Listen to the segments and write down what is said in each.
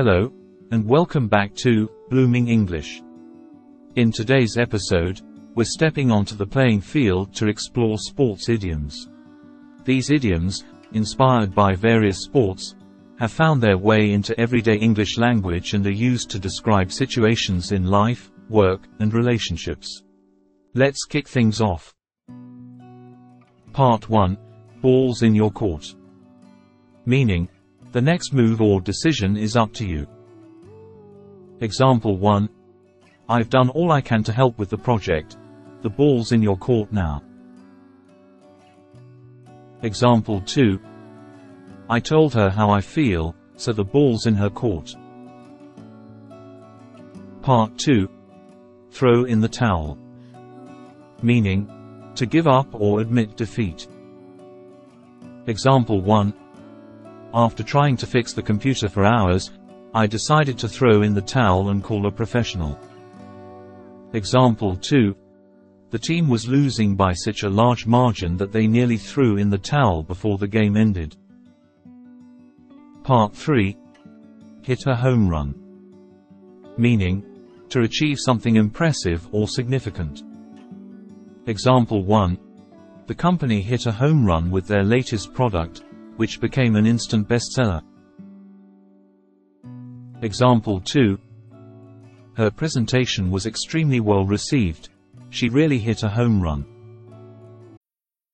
Hello, and welcome back to Blooming English. In today's episode, we're stepping onto the playing field to explore sports idioms. These idioms, inspired by various sports, have found their way into everyday English language and are used to describe situations in life, work, and relationships. Let's kick things off. Part 1 Balls in your court. Meaning, the next move or decision is up to you. Example 1. I've done all I can to help with the project. The ball's in your court now. Example 2. I told her how I feel, so the ball's in her court. Part 2. Throw in the towel. Meaning, to give up or admit defeat. Example 1. After trying to fix the computer for hours, I decided to throw in the towel and call a professional. Example 2. The team was losing by such a large margin that they nearly threw in the towel before the game ended. Part 3. Hit a home run. Meaning, to achieve something impressive or significant. Example 1. The company hit a home run with their latest product, which became an instant bestseller. Example 2. Her presentation was extremely well received. She really hit a home run.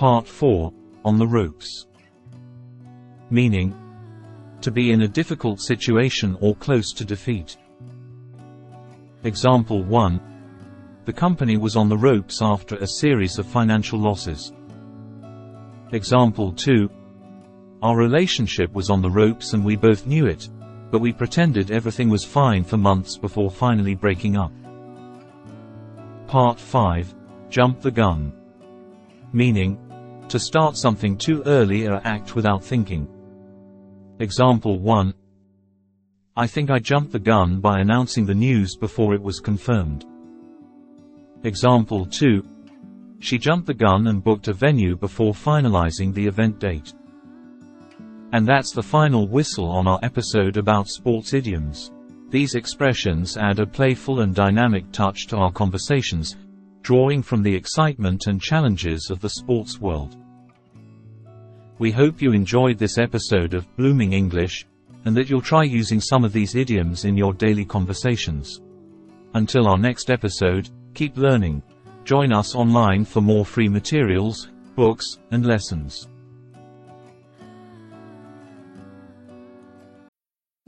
Part 4 On the Ropes. Meaning, to be in a difficult situation or close to defeat. Example 1. The company was on the ropes after a series of financial losses. Example 2. Our relationship was on the ropes and we both knew it, but we pretended everything was fine for months before finally breaking up. Part 5 Jump the Gun. Meaning, to start something too early or act without thinking. Example 1 I think I jumped the gun by announcing the news before it was confirmed. Example 2 She jumped the gun and booked a venue before finalizing the event date. And that's the final whistle on our episode about sports idioms. These expressions add a playful and dynamic touch to our conversations, drawing from the excitement and challenges of the sports world. We hope you enjoyed this episode of Blooming English, and that you'll try using some of these idioms in your daily conversations. Until our next episode, keep learning. Join us online for more free materials, books, and lessons.